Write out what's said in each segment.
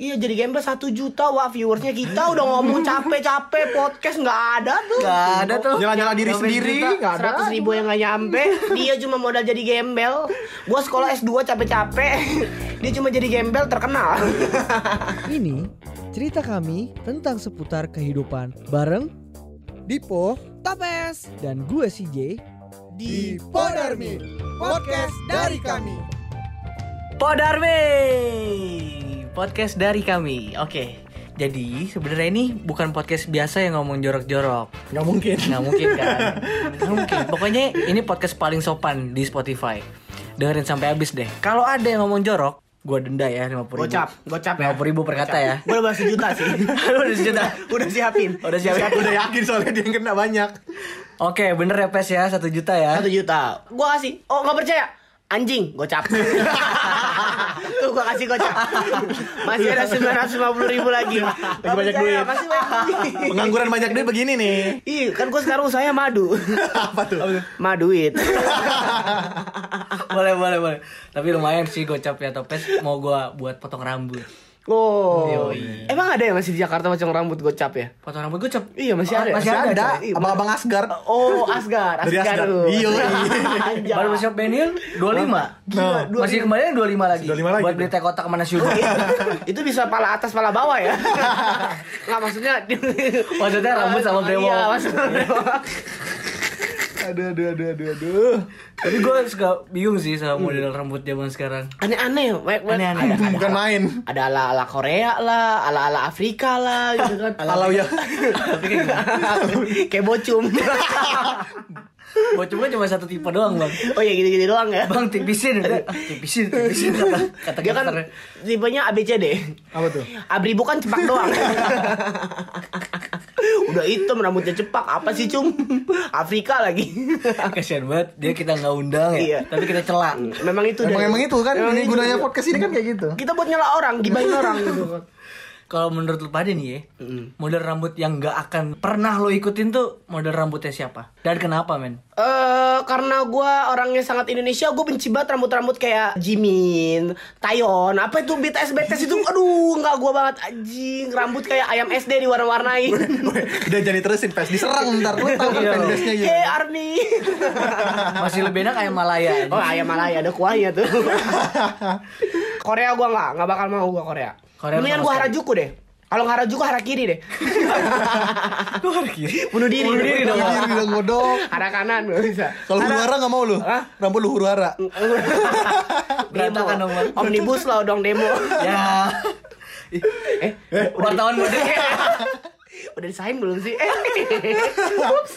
Iya jadi gembel satu juta wah viewersnya kita udah ngomong capek-capek podcast nggak ada tuh. Gak ada tuh. Nyala-nyala diri sendiri, nggak ada. Seratus ribu yang nggak nyampe Dia cuma modal jadi gembel Gua sekolah S2 capek-capek Dia cuma jadi gembel terkenal Ini cerita kami tentang seputar kehidupan bareng Dipo Topes dan gue CJ di Podarmi podcast dari kami. Podarme podcast dari kami. Oke. Jadi sebenarnya ini bukan podcast biasa yang ngomong jorok-jorok. Nggak mungkin. Nggak mungkin kan? Nggak mungkin. Pokoknya ini podcast paling sopan di Spotify. Dengerin sampai habis deh. Kalau ada yang ngomong jorok, gua denda ya 50 ribu. Gocap, gocap ya 50 ribu per kata ya. Gue udah sejuta sih Udah sejuta. Udah siapin Udah siap. Udah yakin soalnya dia yang kena banyak. Oke, bener ya Pes ya, 1 juta ya. Satu juta Gua kasih Oh nggak percaya Anjing Gocap Tuh gua kasih gocap Masih ada 950 ribu lagi Nggak banyak duit. Masih banyak duit Pengangguran banyak duit begini nih. Ih, kan gue sekarang saya madu. Apa tuh? Maduit. boleh, boleh, boleh. Tapi lumayan sih gocap ya Topes mau gua buat potong rambut. Oh. Yoi. Emang ada ya masih di Jakarta macam rambut gocap ya? Potong rambut gocap. Iya, masih Oh, ada. Masih ada. ada. Iya, Abang-abang Asgard. Oh, Asgar, Dari Asgar. Asgar. Iya, iya. Baru siap Benil 25. Nah, Masih kembali 25 lagi. 25 lagi Buat beli teh kotak mana syukur. itu bisa pala atas pala bawah ya? Nggak maksudnya Maksudnya rambut sama brewok. Iya, maksudnya. Aduh, aduh, aduh, aduh, aduh. Tapi gue suka bingung sih sama model rambut zaman sekarang. Aneh-aneh, banyak banget. Aneh-aneh. Ada, ada, Bukan main. ada ala ala Korea lah, ala ala Afrika lah, gitu kan. Kalau ya. Tapi kayak bocum. Bocumnya cuma satu tipe doang bang. oh ya gitu-gitu doang ya. Bang tipisin udah. Tipisin, tipisin kata kata Dia kan tipenya ABCD. Apa tuh? Abri bukan cepak doang. Udah hitam rambutnya cepak apa sih cum? Afrika lagi. Kasian banget dia kita nggak undang ya. Iya. Tapi kita celak. Memang itu Emang dari- emang itu kan Memang ini gunanya podcast ini kan kayak gitu. Kita buat nyela orang, gibahin orang gitu kan. Kalau menurut lu pada nih ya, model rambut yang nggak akan pernah lo ikutin tuh model rambutnya siapa? Dan kenapa men? Eh karena gua orangnya sangat Indonesia, gue benci banget rambut-rambut kayak Jimin, Taeyeon, apa itu BTS BTS itu, aduh nggak gua banget anjing, rambut kayak ayam SD diwarna-warnain. Udah jadi terusin pes diserang ntar lu tahu kan Iya. fanbase-nya gitu. Hey Army. Masih lebih enak kayak Malaya. Oh ayam Malaya ada kuahnya tuh. Korea gua nggak, nggak bakal mau gua Korea. Korea Mendingan gua sekali. Harajuku deh. Kalau Harajuku Harakiri deh. Lu kiri. Bunuh diri. Bunuh diri dong. Diri dong. Hara kanan bisa. Kalau huru hara nggak mau lu? Hah? Rambut lu huru hara. Berantakan dong, Bang. Omnibus law dong demo. Ya. eh, Wartawan muda. udah disahin belum sih? Eh. Ups.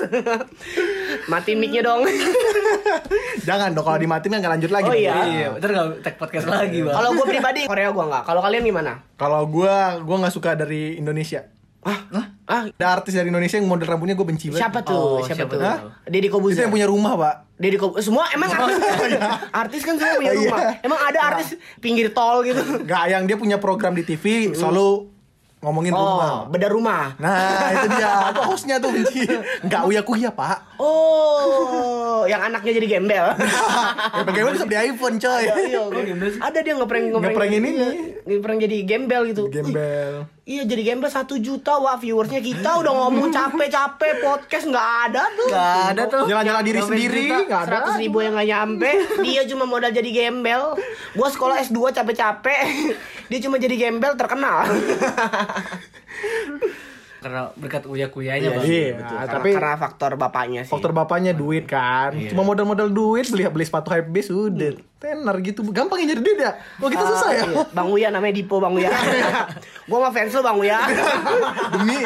Mati mic-nya dong. Jangan dong kalau dimatiin kan nggak lanjut lagi. Oh iya. Iya, ntar nggak tag podcast lagi bang. Kalau gue pribadi Korea gue nggak. Kalau kalian gimana? Kalau gua gua nggak suka dari Indonesia. Ah, ah, Ada artis dari Indonesia yang model rambutnya gue benci banget. siapa tuh? Oh, siapa, siapa tuh? Hah? Deddy Itu Kobuzer. yang punya rumah, Pak. Deddy Kobuzer. Semua emang artis, artis kan semua punya Iya. rumah. Emang ada artis pinggir tol gitu. Gak yang dia punya program di TV selalu ngomongin rumah. Oh, beda rumah. Nah, itu dia. Apa hostnya tuh benci. Enggak uya kuya, Pak. Oh, yang anaknya jadi gembel. Ya bagaimana bisa beli iPhone, coy. Iya, ada dia ngeprank ngeprank, Ngeprank ini ngeprank jadi gembel gitu. Gembel. Iya jadi gembel satu juta wah viewersnya kita udah ngomong capek-capek podcast nggak ada tuh. Gak ada tuh. Nyala-nyala diri sendiri, nggak. Seratus ribu yang nggak nyampe Dia cuma modal jadi gembel Gua sekolah S2 capek-capek Dia cuma jadi gembel terkenal Karena berkat uya kuyanya bang. Iya, Karena- tapi Karena faktor bapaknya sih faktor bapaknya duit kan. Cuma modal-modal duit, beli beli sepatu hype beast udah. Tenar gitu. Gampang ya jadi duit ya. Oh, kita susah ya. Iya. Bang Uya namanya Dipo Bang Uya Gua mah fans lu Bang Uya Demi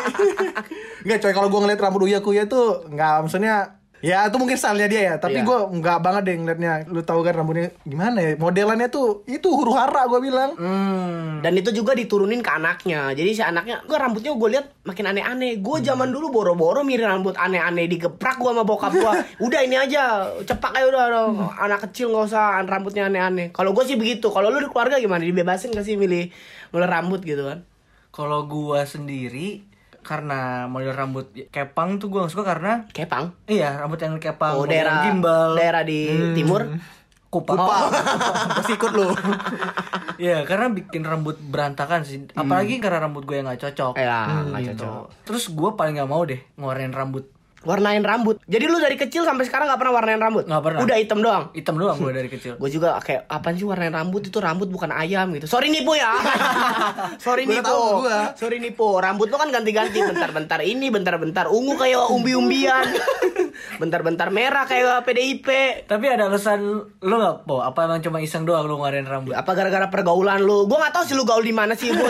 Enggak coy kalau gue ngeliat rambut Uya Kuya tuh nggak maksudnya Ya itu mungkin stylenya dia ya. Tapi Iya. gue nggak banget deh ngeliatnya. Lu tahu kan rambutnya gimana ya? Modelannya tuh Itu huru hara gue bilang. Hmm. Dan itu juga diturunin ke anaknya. Jadi si anaknya Gua rambutnya gue lihat makin aneh-aneh. Gue zaman dulu boro-boro mirip rambut aneh-aneh Digeprak gua sama bokap gua. Udah ini aja Cepak aja udah, udah. Anak kecil nggak usah rambutnya aneh-aneh. Kalau gue sih begitu. Kalau lu di keluarga gimana? Dibebasin gak sih milih Milih rambut gitu kan? Kalau gua sendiri karena model rambut kepang tuh gua gak suka karena Kepang iya rambut yang kepang Oh daerah gimbal Daerah di timur Hmm. kupak. Pasti ikut lu. Iya, karena bikin rambut berantakan sih. Apalagi karena rambut gue yang nggak cocok. Ya, nggak gitu. cocok. Terus gue paling nggak mau deh ngeluarin rambut Warnain rambut. Jadi lu dari kecil sampai sekarang nggak pernah warnain rambut? Nggak pernah. Udah hitam doang. hitam doang gue dari kecil. Gue juga kayak apaan sih warnain rambut itu rambut bukan ayam gitu. Sorry nipu ya. Sorry Gua nipu. tahu gua. Sorry nipu. Rambut lu kan ganti-ganti bentar-bentar ini, bentar-bentar ungu kayak umbi-umbian. bentar-bentar merah kayak PDIP. Tapi ada alasan lo nggak, Po? Apa emang cuma iseng doang lo ngeluarin rambut? Apa gara-gara pergaulan lu? Gue nggak tahu sih lu gaul di mana sih. Gue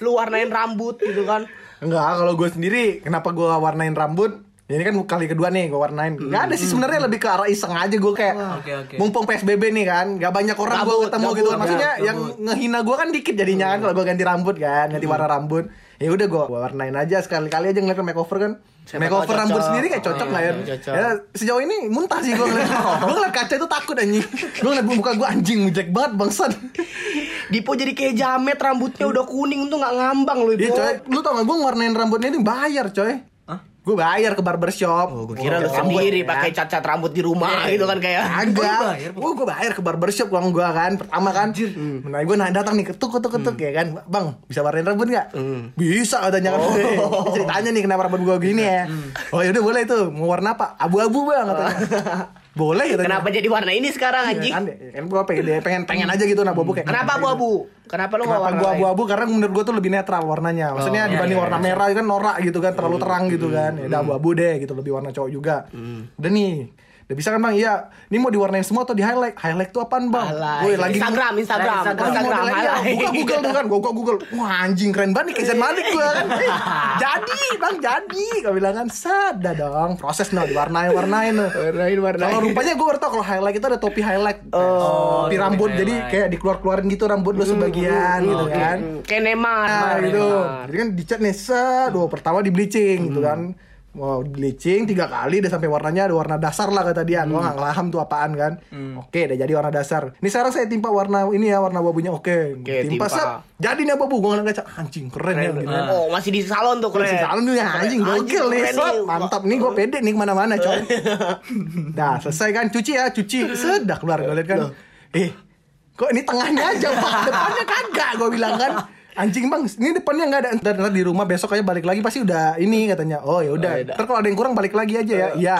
lu warnain rambut gitu kan. Enggak, kalau gue sendiri kenapa gue warnain rambut? Ini kan kali kedua nih gue warnain. Gak ada sih sebenarnya lebih ke arah iseng aja gue kayak. Oke, oke. Mumpung PSBB nih kan, gak banyak orang gue ketemu gabut, gitu kan. Maksudnya gabut. yang ngehina gue kan dikit jadinya kan kalau gue ganti rambut kan, ganti warna rambut. Ya udah gue warnain aja sekali-kali aja ngeliat makeover kan. Siapa makeover rambut cocok. sendiri kayak cocok Oh, lah ya. iya, cocok. ya. Sejauh ini muntah sih gue ngeliat. gue ngeliat kaca itu takut anjing. Gue ngeliat muka gue anjing jelek banget bangsat. Dipo jadi kayak jamet rambutnya udah kuning tuh nggak ngambang lu Iya itu. coy, lu tau gak gue warnain rambutnya ini bayar coy. Gue bayar ke barbershop. Oh, gue kira lu sendiri pakai cat-cat rambut di rumah gitu kan kayak. Agak, gue gue bayar ke barbershop uang gue kan pertama kan. Nah gue nah datang nih ketuk ketuk ketuk ya kan, bang bisa warnain rambut nggak? Bisa katanya kan. Ceritanya nih kenapa rambut gue gini ya? Oh yaudah boleh tuh mau warna apa? Abu-abu bang katanya. boleh katanya. Kenapa jadi warna ini sekarang Iya anjing? kan, kan gue pengen, pengen pengen aja gitu nah abu kayak. Kenapa abu-abu? Kenapa lu Kenapa lain? abu-abu karena menurut gua tuh lebih netral warnanya. Maksudnya iya, dibanding iya, warna merah kan norak gitu kan, terlalu terang gitu kan. Ya udah abu-abu deh gitu lebih warna cowok juga. Udah nih. Udah bisa kan Bang? Iya. Ini mau diwarnain semua atau di highlight? Highlight tuh apaan, Bang? Gue lagi Instagram, Instagram, Instagram. Instagram, iya, highlight. buka Google tuh kan, gua buka Google. Wah anjing keren banget nih Kaisen Malik gua kan. Jadi, Bang, jadi. Kau bilang kan, sada dong. Proses no, diwarnain, warnain. Warnain, warnain. Kalau rupanya gue baru tau kalau highlight itu ada topi highlight. Oh, topi rambut. Jadi kayak dikeluar-keluarin gitu rambut lu sebagian gitu kan. Hmm, Kayak Neymar. Nah, gitu. Jadi kan dicat nih, set. Duh, pertama di bleaching gitu kan. Wow, di bleaching tiga kali udah sampai warnanya ada warna dasar lah kata dia. Gua nggak paham tuh apaan kan. Oke, udah jadi warna dasar. Ini sekarang saya timpa warna ini ya, warna babunya. Oke, Oke, timpa, timpa. set. Jadi nih babu, gua ngeliat kaca, anjing keren, ya gitu. kan. Oh, masih di salon tuh Keren. keren. Salon tuh ya anjing gokil nih, keren nih. Mantap nih gue pede nih ke mana-mana coy. Dah selesai kan cuci ya cuci sedah keluar gue liat kan. Eh kok ini tengahnya aja pak depannya kagak gue bilang kan. Anjing bang, ini depannya nggak ada. Ntar, ntar di rumah besok aja balik lagi pasti udah ini katanya. Oh ya udah. Ntar kalau ada yang kurang balik lagi aja ya. Iya.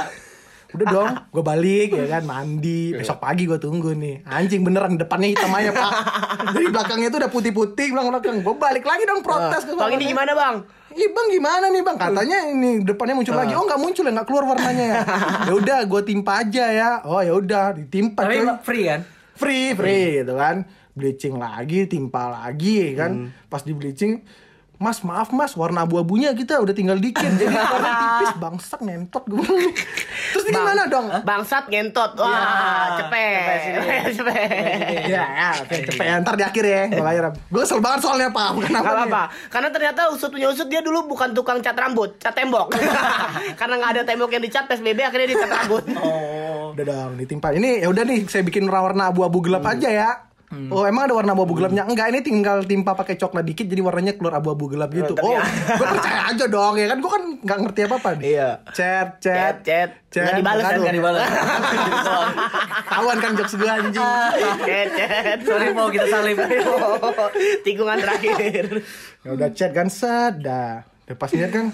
Udah dong, gue balik ya kan mandi. Besok pagi gue tunggu nih. Anjing beneran depannya hitam aja pak. Dari belakangnya tuh udah putih-putih bilang belakang. Gue balik lagi dong protes. ke Bang ini gimana bang? Ih bang gimana nih bang? Katanya ini depannya muncul lagi. Oh nggak muncul ya nggak keluar warnanya ya. ya udah gue timpa aja ya. Oh ya udah ditimpa Tapi free kan? Free free gitu kan. Bleaching lagi, timpa lagi kan. Pas di bleaching Mas maaf mas warna abu-abunya kita udah tinggal dikit jadi warna tipis bangsak ngentot gue terus ini gimana dong Bangsat ngentot. Wah, cepet. Cepet. ya ya oke, cepet ya ntar di akhir ya gue bayar gue kesel banget soalnya pak bukan apa Gak apa-apa. Karena ternyata usut punya usut dia dulu bukan tukang cat rambut, cat tembok. Karena nggak ada tembok yang dicat PSBB akhirnya dia cat rambut. Oh. Udah dong ditimpa. Ini ya udah nih saya bikin warna abu-abu gelap aja ya. Oh emang ada warna abu-abu gelapnya? Enggak, ini tinggal timpa pakai coklat dikit jadi warnanya keluar abu-abu gelap gitu. Oh, gue percaya aja dong ya kan gue kan nggak ngerti apa-apa nih. Iya. Chat, chat, Chat, chat. Nggak dibales kan? Nggak dibalas. Tawan kan jokes gue anjing. Chat, chat. Sorry mau kita salib. Tikungan terakhir. Ya udah chat kan set dah. Udah pas lihat kan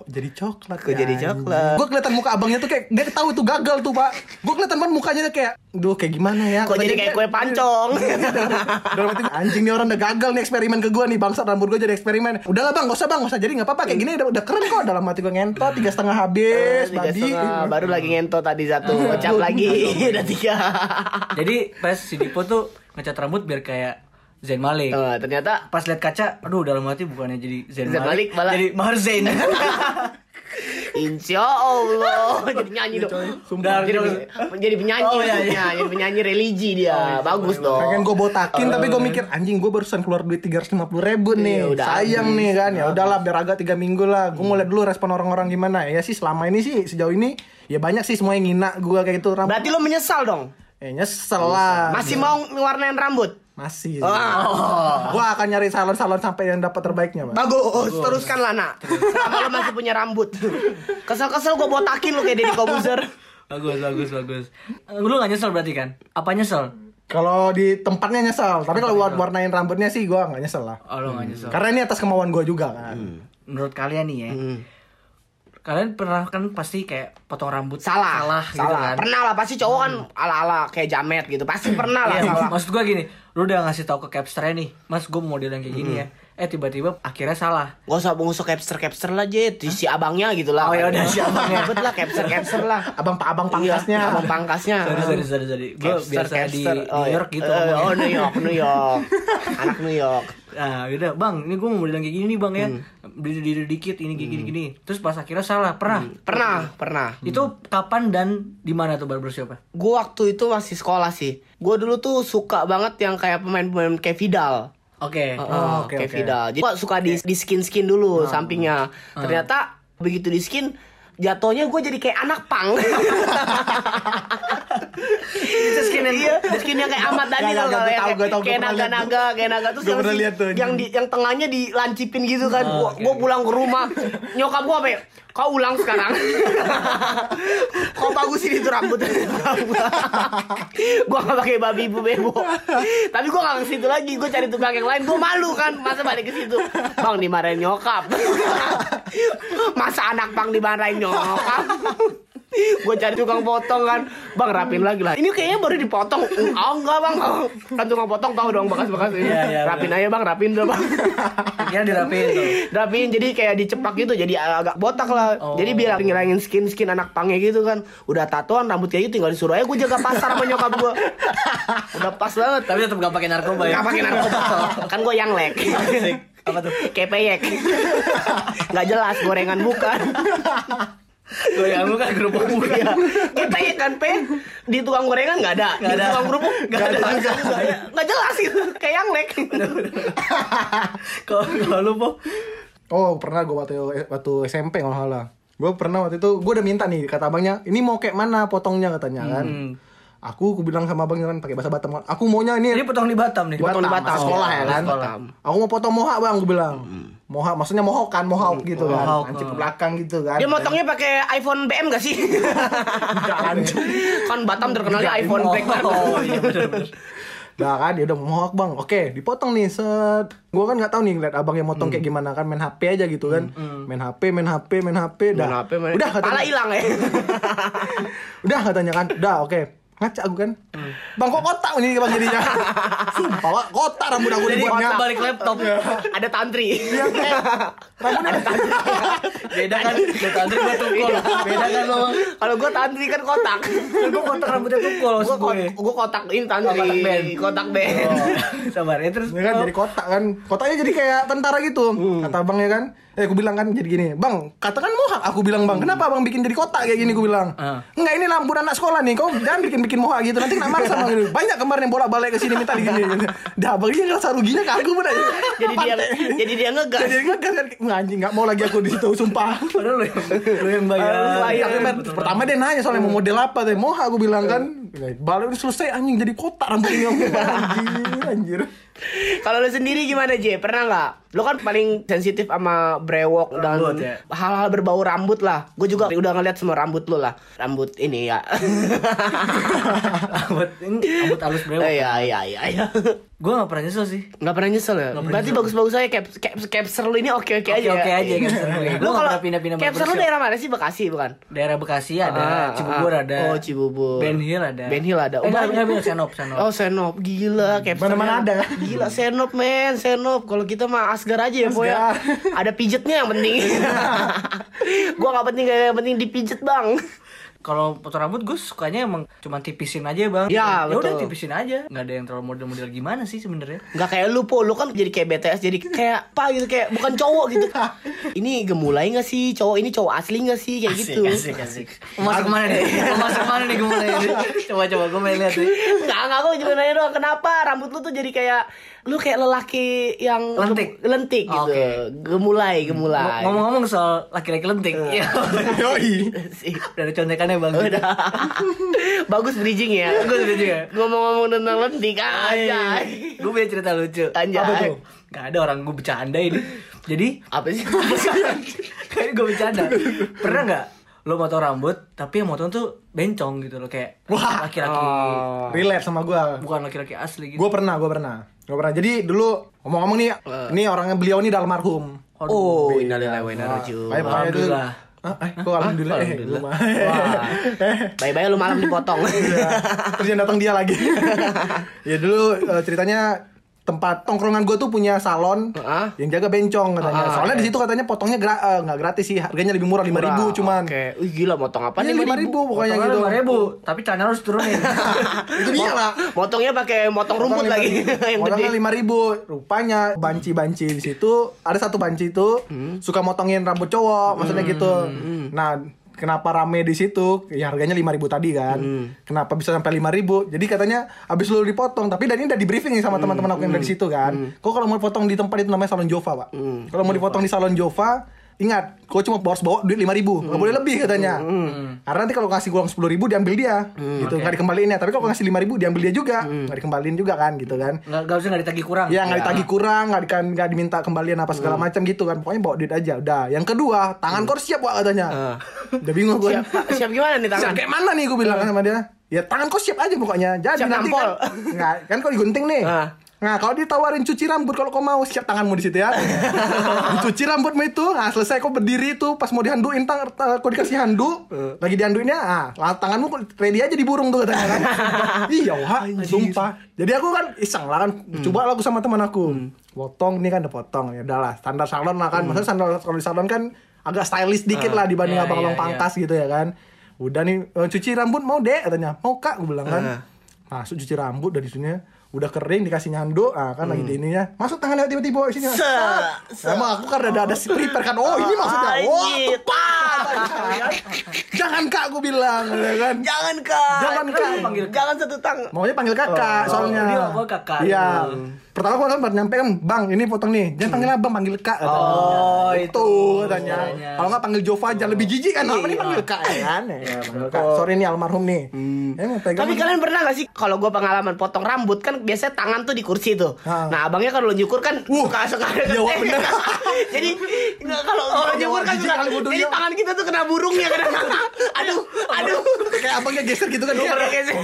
kok jadi coklat Kok jadi coklat? Gue kelihatan muka abangnya tuh kayak dia tahu itu gagal tuh pak. Gue kelihatan banget mukanya tuh kayak Duh kayak gimana ya? Kok jadi kayak kue pancong? Dalam hati, anjing nih orang udah gagal nih eksperimen ke gue nih bangsat rambut gue jadi eksperimen. Udah lah bang gak usah bang gak usah. Jadi gak apa-apa kayak gini udah, udah keren kok. Dalam hati gue ngentot tiga setengah habis Tiga tadi setengah, baru lagi ngentot tadi satu, cap lagi udah tiga. Jadi pas si Dipo tuh ngecat rambut biar kayak Zain Malik. Oh, ternyata Pas lihat kaca, aduh dalam hati bukannya jadi Zain, Zain Malik, Malik malah- jadi Maher Zain. Insya Allah jadi nyanyi dong. Sumpah. Jadi, jadi penyanyi, Oh, iya, maksudnya. jadi penyanyi religi dia, bagus dong. pengen gue botakin tapi gue mikir anjing gue barusan keluar duit tiga ratus lima puluh ribu nih Iya, udah sayang habis. nih kan ya udahlah biar agak tiga minggu lah gue mau lihat dulu respon orang-orang gimana ya sih selama ini sih sejauh ini ya banyak sih semua yang ngina gue kayak gitu rambut Berarti lo menyesal dong? eh nyesel lah Masih mau warnain rambut? Masih Wah. gue akan nyari salon-salon sampai yang dapat terbaiknya Mas. Bagus, teruskan lah nak. Selama lo masih punya rambut. Kesel-kesel gue botakin lo kayak Deddy Kobuzer. bagus bagus bagus Eh, lu gak nyesel berarti kan apa nyesel Kalau di tempatnya nyesel, tapi kalau buat warnain rambutnya sih gua nggak nyesel lah. oh lu gak nyesel Karena ini atas kemauan gua juga kan. menurut kalian nih ya Hmm. Kalian pernah kan pasti kayak potong rambut Salah, salah, gitu salah. kan Pernah lah pasti cowok kan ala-ala kayak jamet gitu. Pasti pernah lah Iya, salah. maksud gua gini, lu udah ngasih tahu ke capsternya nih, mas gue model yang kayak gini Hmm. ya. Eh tiba-tiba akhirnya salah. Gak usah gak usah capster capster lah Jet, si abangnya gitu lah. Oh, ya udah, si abangnya. Ribet lah capster capster lah. Abang abang pangkasnya. Iya, abang pangkasnya. Sorry, sorry, sorry, sorry. Gue Capster, biasa di capster. New iya. York gitu. Ngomongnya. oh New York, New York. Anak New York. Nah, yaudah, bang, ini gue mau yang kayak gini nih bang ya. Hmm. Diri diri dikit, ini gini gini gini. Terus pas akhirnya salah, pernah. Pernah, pernah. Itu kapan dan di mana tuh barbershopnya? Gue waktu itu masih sekolah sih. Gue dulu tuh suka banget yang kayak pemain-pemain kayak Vidal. Oke. Oh, oke, kayak oke. Vidal. Jadi gua suka di di skin skin dulu sampingnya. Ternyata begitu di skin jatuhnya gue jadi kayak anak pang. Itu skin yang iya, skin yang kayak Ahmad Ya, ya, tau gua nggak? tahu, Yang gua tahu, kayak naga-naga, kayak naga terus yang, lihat tuh, yang di yang tengahnya dilancipin gitu kan. gua, gua pulang ke rumah, nyokap gua apa ya? Kau ulang sekarang. Kau bagusin itu rambut. gua gak pakai babi ibu bebo. Tapi gua gak ke situ lagi, gua cari tukang yang lain. Gua malu kan, masa balik ke situ. Bang dimarahin nyokap. masa anak bang dimarahin nyokap. Gue cari tukang potong kan. Bang rapin lagi lah. Ini kayaknya baru dipotong. Oh enggak bang. Kan tukang potong tahu dong bekas-bekas ini Iya, iya, rapin aja bang rapin dong bang. Kira dirapiin tuh. rapin jadi kayak dicepak gitu jadi agak botak lah. Oh. jadi biar ngilangin skin skin anak pangnya gitu kan. Udah tatoan rambut kayak gitu tinggal disuruh aja gue jaga pasar sama nyokap gue udah pas banget. Tapi tetap gak pakai narkoba ya. Gak pakai narkoba. Kan gue yang lek Apa tuh? kayak peyek. Nggak jelas gorengan bukan Gue yang lu kan kerupuk bukan. Iya. Kita ya kan pen di tukang gorengan nggak ada, di ada. tukang kerupuk nggak ada, nggak jelas gitu, kayak yang lek. Kalau kalau lu po Oh pernah gue waktu waktu SMP nggak salah. Gue pernah waktu itu gue udah minta nih kata abangnya, ini mau kayak mana potongnya katanya kan. Hmm. Aku aku bilang sama abangnya kan pakai bahasa Batam. kan, Aku maunya ini Ini potong di Batam nih. Potong di Batam, sekolah ya kan. sekolah. Aku mau potong mohak bang, gue bilang. Mohak, maksudnya mohok kan, mohawk gitu kan. Lancip oh. ke belakang gitu kan. Dia motongnya pakai iPhone BM gak sih? kan Batam terkenalnya iPhone Black kan. oh, iya. Dah kan dia udah mau mohawk bang. Oke, dipotong nih set. Gua kan nggak tahu nih lihat abang yang motong kayak gimana kan main HP aja gitu kan. Main HP, main HP, main HP, dah. Main HP, main- Udah Pala katanya. hilang ya. Udah katanya kan. Udah oke. Ngaca aku kan. Bang kok kotak ini bang jadinya. Sumpah Wak, kotak rambut aku Jadi dibuatnya. balik laptop. Ada tantri. Iya, kayak rambutnya Beda kan, beda tantri gua tukul. Beda kan lo. Kalau gue tantri kan kotak. Gua kotak rambutnya tukul Gue gue. gue kotak ini tantri. Kotak band. Kotak band. Oh, sabar ya terus. Ya kan jadi kotak kan. Kotaknya jadi kayak tentara gitu. Kata abang ya kan. Eh aku bilang kan jadi gini, "Bang, katakan mohak." Aku bilang, "Bang, kenapa Abang bikin jadi kotak kayak gini?" Aku bilang. Ah. Enggak, ini lampu anak sekolah nih. Kau jangan bikin-bikin mohak gitu. Nanti kena marah sama gitu. Banyak kemarin yang bolak-balik ke sini minta digini. Dah, abang ini ngerasa ruginya ke aku bener. Jadi dia jadi dia ngegas. Jadi ngegas kan Nggak, anjing nggak mau lagi aku di situ sumpah. Padahal lu yang lu yang bayar. Iya, pertama dia nanya soalnya mau model apa teh mohak aku bilang kan balik udah selesai anjing jadi kotak rambut ini anjir anjir Kalau lu sendiri gimana J? Pernah nggak? Lu kan paling sensitif sama brewok dan Rambut, ya? hal-hal berbau rambut lah. Gue juga udah ngeliat semua rambut lu lah. Rambut ini ya. Rambut ini rambut halus brewok. Iya iya iya. iya. Gue gak pernah nyesel sih. Nggak pernah nyesel ya? Pernah Berarti bagus-bagus aja cap, cap, capser lu ini oke-oke aja Oke-oke ya? aja, capser gue. Nggak kalau pernah pindah-pindah capser lu daerah mana sih? Bekasi bukan? Daerah Bekasi ada, Ah, Cibubur ah. ada. Oh, Cibubur. Ben Hill ada. Ben Hill ada. Eh, enggak, Senop, Senop. Oh Senop, gila capser Mana-mana ada. Gila Senop men, Senop Kalau kita mah Asgar aja ya Boy ya. Ada pijetnya yang penting Gua gak penting gak penting dipijet bang Kalau potong rambut gue sukanya emang cuma tipisin aja bang. Ya, udah betul. tipisin aja. Nggak ada yang terlalu model-model gimana sih sebenarnya. Gak kayak lu po, lu kan jadi kayak BTS Jadi kayak apa gitu, kayak bukan cowok gitu Ini gemulai gak sih, cowok ini cowok asli gak sih, kayak gitu asik, asik. Masuk ke mana nih? Masuk ke mana nih gue mulai ini? Coba coba gue main lihat nih. Enggak, enggak, gue juga nanya doang Kenapa rambut lu tuh jadi kayak Lu kayak lelaki yang Lentik. Lentik gitu Oke. Gemulai, gemulai Ngomong-ngomong soal laki-laki lentik, Eh. Yoi. Udah ada contekannya bang. Udah. Bagus bridging ya. Bagus bridging ya. Ngomong-ngomong tentang lentik aja. Gue punya cerita lucu. Anjay. Apa tuh? Gak ada orang gue bercanda ini. Jadi Apa sih? kayak gue bercanda. Pernah nggak lo motong rambut tapi yang motong tuh bencong gitu loh kayak Wah. laki-laki Oh. relate sama gua bukan laki-laki asli gitu Gue pernah, gue pernah. Gue pernah. Jadi dulu ngomong-ngomong nih, ini orangnya beliau ini almarhum. Oh, innalillahi wa inna ilaihi raji'un. Alhamdulillah. Hah? Eh, kok alhamdulillah? Eh, Alhamdulillah. gua mah. Bye-bye lu malam dipotong. Iya. Terus yang datang dia lagi. ya dulu eh, ceritanya tempat tongkrongan gue tuh punya salon Ah. yang jaga bencong katanya. Ah, Soalnya oke. di situ katanya potongnya gra- eh, nggak gratis sih, harganya lebih murah lima ribu cuman. Oke. Wih gila motong apa Iya nih lima ribu pokoknya Potongan gitu. lima ribu tapi celana harus turunin Itu dia lah. Motongnya pakai motong rumput lagi yang gede. Potongnya lima ribu. Rupanya banci-banci di situ ada satu banci itu Hmm. suka motongin rambut cowok, maksudnya gitu. Nah, kenapa rame di situ? Ya harganya lima ribu tadi kan. Hmm. Kenapa bisa sampai lima ribu? Jadi katanya abis lu dipotong, tapi dan ini udah di briefing nih sama Hmm. teman-teman aku yang dari situ kan. Kok kalau mau potong di tempat itu namanya salon Jova, pak. Hmm. Kalau mau dipotong di salon Jova, ingat, kau cuma harus bawa duit lima ribu, nggak boleh lebih katanya. Karena nanti kalau kasih uang sepuluh ribu diambil dia, gitu nggak dikembaliin ya. Tapi kalau ngasih lima ribu diambil dia juga, nggak dikembaliin juga kan, gitu kan. nggak usah nggak ditagih kurang Ya nggak ditagih kurang, nggak di, nggak diminta kembalian apa segala macam gitu kan. Pokoknya bawa duit aja. Udah. Yang kedua, tangan kau siap pak katanya. Ah. Udah bingung gue. Siap, siap gimana nih Siap tangan? kayak mana nih gue bilang kan sama dia. Ya tangan kau siap aja pokoknya. Jadi Siap nanti nampol. kan, nggak kan kau digunting nih. Ah. Nah kalau ditawarin cuci rambut kalau kau mau siap tanganmu di situ ya. Dicuci rambutmu itu, nah selesai kau berdiri itu pas mau dihanduin tang, ta- kau dikasih handuk, lagi dihanduinnya, ah lah, tanganmu ready aja diburung tuh katanya kan. iya wah, sumpah. Jadi aku kan iseng lah kan, coba lah aku sama teman aku, potong ini kan udah potong ya udahlah standar salon lah kan, maksudnya standar kalau di salon kan agak stylish dikit lah dibanding Iya, abang-abang iya, pangkas gitu ya kan. Udah nih eh, cuci rambut mau deh katanya, mau kak? gue bilang kan. Ah. Masuk cuci rambut dari sini udah kering dikasih nyanduk ah kan lagi di ininya masuk tangannya tiba-tiba sini Se- se- Emang aku kan ada ada prepare kan oh ini maksudnya oh Anjir. tepat jangan kak aku bilang ya kan Jangan kak. Jangan, Kak. Panggil Jangan satu tang. maunya panggil kakak Oh, soalnya dia mau kakak. iya Hmm. Pertama aku kan baru nyampe kan bang ini potong nih. Jangan panggil abang panggil kak. Oh, itu itu. katanya. Kalau nggak panggil Jova aja lebih jijik kan. Apa nih panggil kak ya kan ya kak. Sorry nih almarhum nih. Emang pegang Tapi kalian pernah gak sih kalau gue pengalaman potong rambut kan biasanya tangan tuh di kursi tuh. Ah. Nah abangnya kalau nyukur kan suka suka iya, bener. Jadi nggak kalau iya, wah, kan jijik suka, kali bodohnya. jadi tangan kita tuh kena burungnya kena. aduh aduh. kayak abangnya geser gitu kan Pernah geser.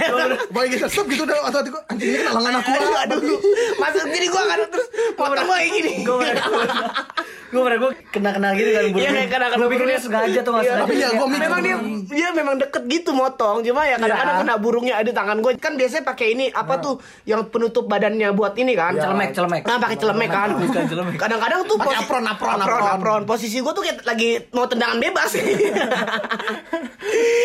Abangnya geser stop gitu udah atau kok anjing ini kena lengan aku Aduh aduh. Masuk jadi gue kan terus potong gue kayak gini. pernah gue pernah gue kena kena gitu kan Iya kayak kena kena gue pikir dia sengaja tuh nggak Iya. sengaja. Tapi ya, gua mikir- memang dia dia memang deket gitu motong. Cuma ya kadang-kadang Iya. kena burungnya ada tangan gue kan biasanya pakai ini apa tuh yang penutup badannya buat ini kan? Iya. Celemek, celemek. nah pakai celemek kan. Kadang-kadang tuh Pakai apron, apron, apron apron. posisi gue tuh kayak lagi mau tendangan bebas.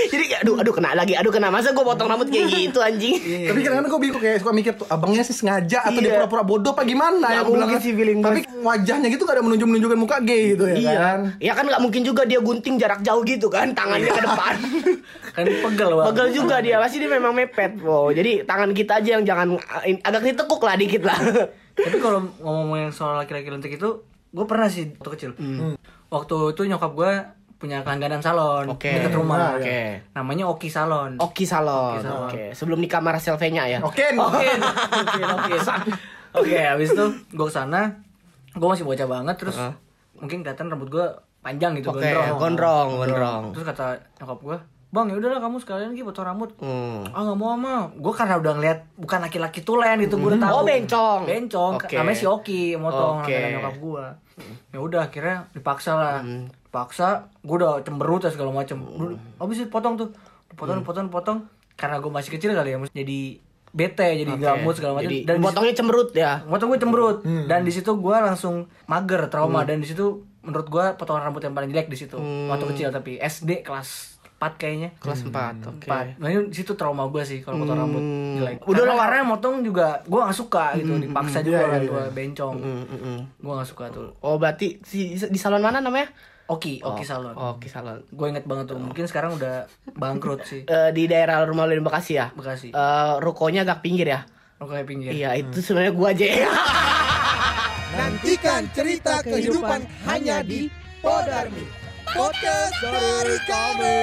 Jadi kayak, aduh aduh kena lagi aduh kena. Masa gue potong rambut kayak gitu anjing? Tapi kadang-kadang gue bingung kayak suka mikir tuh abangnya sih sengaja atau dia Iya. pura-pura bodoh apa gimana? Ya gua bilang kan. sih feeling Tapi wajahnya gitu gak ada menunjuk-menunjukkan muka gay gitu ya Iya, kan. ya kan nggak mungkin juga dia gunting jarak jauh gitu kan, tangannya ke depan. kan pegel bang Pegel juga dia, pasti dia memang mepet. Wow, jadi tangan kita aja yang jangan agak ditekuk lah dikit lah. tapi kalau ngomong-ngomong soal laki-laki lentik itu gue pernah sih waktu kecil Hmm. waktu itu nyokap gue punya langganan salon Oke. dekat rumah Oke. namanya Oki Salon Oki Salon. Oki Salon. Oke, sebelum nikah sama Selvenya ya. Oke. Oke, oke, oke. Oke, habis itu gue ke sana, gue masih bocah banget, terus Heeh. mungkin kelihatan rambut gue panjang gitu, Oke, gondrong, gondrong. Terus kata nyokap gue, bang ya udahlah kamu sekalian lagi potong rambut. Hmm. Ah nggak mau ama, gue karena udah ngeliat bukan laki-laki tulen gitu, gue udah tahu. Oh, bencong. Bencong, Oke. namanya si Oki motong langganan nyokap gue. Ya udah akhirnya dipaksa lah, Hmm. paksa, gue udah cemberut ya segala macem. Habis itu potong tuh, dipotong, Hmm. dipotong, dipotong. Karena gue masih kecil kali ya, jadi bete, jadi nggak mood segala macam. Dan potongnya cemberut ya. Potong gue cemberut dan di situ gue langsung mager Hmm. trauma dan di situ menurut gue potongan rambut yang paling jelek di situ Hmm. waktu kecil tapi SD kelas 4 kayaknya Kelas 4. Oke. 4 nah itu di situ trauma gue sih kalau potong rambut Hmm. jelek Udah lo- karena motong juga gue gak suka gitu dipaksa juga Iya, orang iya, tua iya. bencong Mm, mm, mm. gue gak suka tuh Oh, berarti si, di salon mana namanya? Oki Oki Salon Oh, Oki Salon. gue inget banget tuh mungkin sekarang udah bangkrut sih Eh, di daerah rumah lu di Bekasi ya? Bekasi Eh, rukonya agak pinggir ya? Oke pinggir Iya, itu sebenarnya gua aja. Nantikan cerita kehidupan hanya di Podarmi Podcast dari kami